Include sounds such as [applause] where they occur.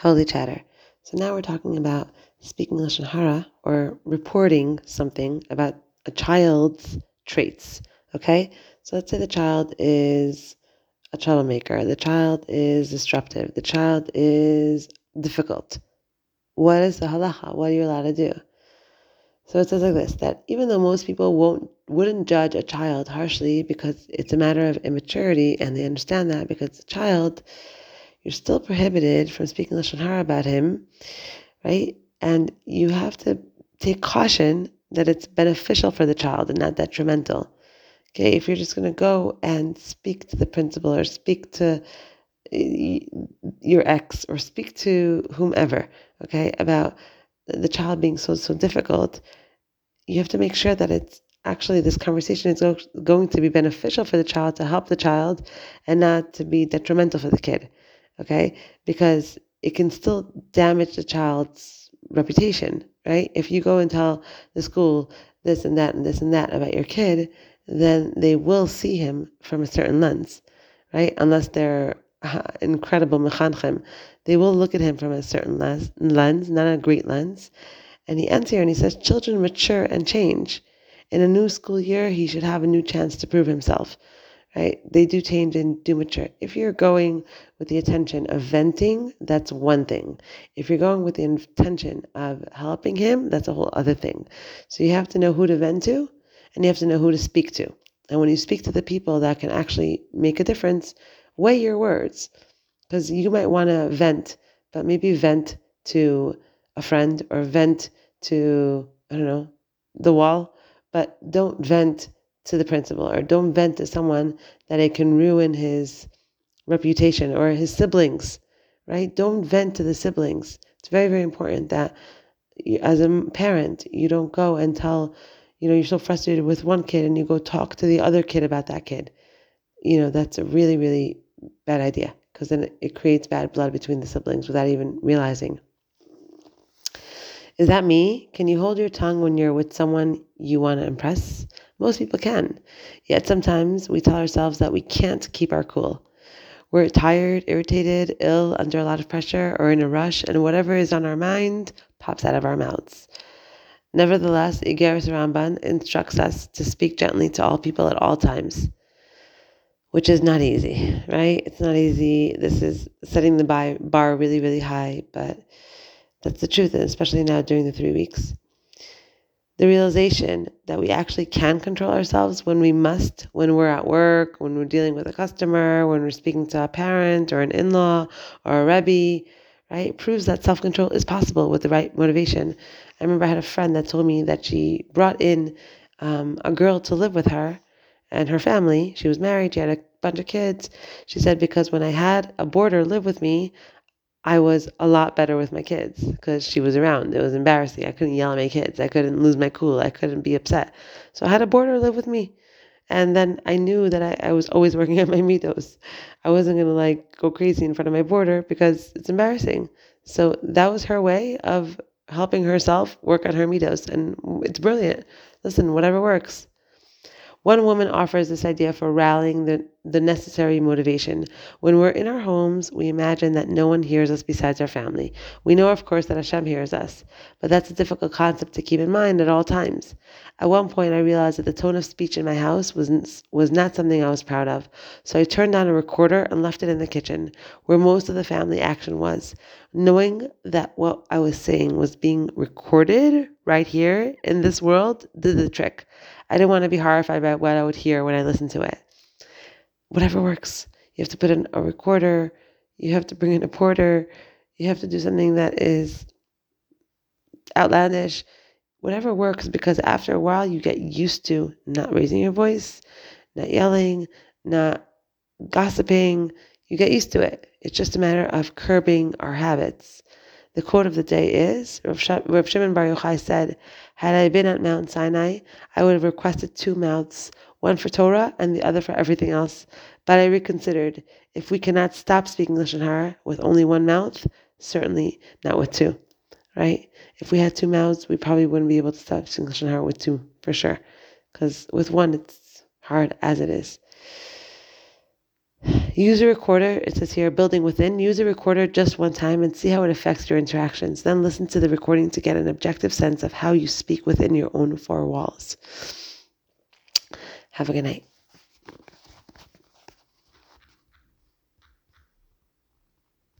Holy chatter. So now we're talking about speaking lashon hara or reporting something about a child's traits. Okay, so let's say the child is a troublemaker, the child is disruptive, the child is difficult. What is the halacha? What are you allowed to do? So it says like this: that even though most people won't wouldn't judge a child harshly because it's a matter of immaturity, and they understand that because the child you're still prohibited from speaking lashon hara about him, right? And you have to take caution that it's beneficial for the child and not detrimental. Okay, if you're just going to go and speak to the principal or speak to your ex or speak to whomever, okay, about the child being so so difficult, you have to make sure that it's actually this conversation is going to be beneficial for the child to help the child and not to be detrimental for the kid okay? Because it can still damage the child's reputation, right? If you go and tell the school this and that and this and that about your kid, then they will see him from a certain lens, right? Unless they're uh, incredible mechanchim, they will look at him from a certain lens, lens, not a great lens. And he ends here and he says, children mature and change. In a new school year, he should have a new chance to prove himself right? They do change and do mature. If you're going with the intention of venting, that's one thing. If you're going with the intention of helping him, that's a whole other thing. So you have to know who to vent to and you have to know who to speak to. And when you speak to the people that can actually make a difference, weigh your words. Because you might want to vent, but maybe vent to a friend or vent to, I don't know, the wall, but don't vent to the principal or don't vent to someone that it can ruin his reputation or his siblings, right? Don't vent to the siblings. It's very, very important that as a parent, you don't go and tell, you know, you're so frustrated with one kid and you go talk to the other kid about that kid. You know, that's a really, really bad idea because then it creates bad blood between the siblings without even realizing. Is that me? Can you hold your tongue when you're with someone you want to impress? Most people can. Yet sometimes we tell ourselves that we can't keep our cool. We're tired, irritated, ill, under a lot of pressure, or in a rush, and whatever is on our mind pops out of our mouths. Nevertheless, Igeris Ramban instructs us to speak gently to all people at all times, which is not easy, right? It's not easy. This is setting the bar really, really high, but that's the truth, especially now during the three weeks. The realization that we actually can control ourselves when we must, when we're at work, when we're dealing with a customer, when we're speaking to a parent or an in law or a Rebbe, right? proves that self control is possible with the right motivation. I remember I had a friend that told me that she brought in um, a girl to live with her and her family. She was married, she had a bunch of kids. She said, because when I had a boarder live with me, I was a lot better with my kids because she was around. It was embarrassing. I couldn't yell at my kids. I couldn't lose my cool. I couldn't be upset. So I had a boarder live with me. And then I knew that I, I was always [laughs] working on my middos. I wasn't going to like go crazy in front of my boarder because it's embarrassing. So that was her way of helping herself work on her middos. And it's brilliant. Listen, whatever works. One woman offers this idea for rallying the, the necessary motivation. When we're in our homes, we imagine that no one hears us besides our family. We know, of course, that Hashem hears us, but that's a difficult concept to keep in mind at all times. At one point, I realized that the tone of speech in my house was, was not something I was proud of, so I turned on a recorder and left it in the kitchen, where most of the family action was. Knowing that what I was saying was being recorded right here in this world did the trick. I didn't want to be horrified by what I would hear when I listened to it. Whatever works. You have to put in a recorder, you have to bring in a porter, you have to do something that is outlandish. Whatever works, because after a while you get used to not raising your voice, not yelling, not gossiping. You get used to it. It's just a matter of curbing our habits. The quote of the day is Rav, Shimon Bar Yochai said, Had I been at Mount Sinai, I would have requested two mouths, one for Torah and the other for everything else. But I reconsidered. If we cannot stop speaking Lashon Hara with only one mouth, certainly not with two, right? If we had two mouths, we probably wouldn't be able to stop speaking Lashon Hara with two, for sure. Because with one, it's hard as it is. Use a recorder, it says here, building within. Use a recorder just one time and see how it affects your interactions. Then listen to the recording to get an objective sense of how you speak within your own four walls. Have a good night.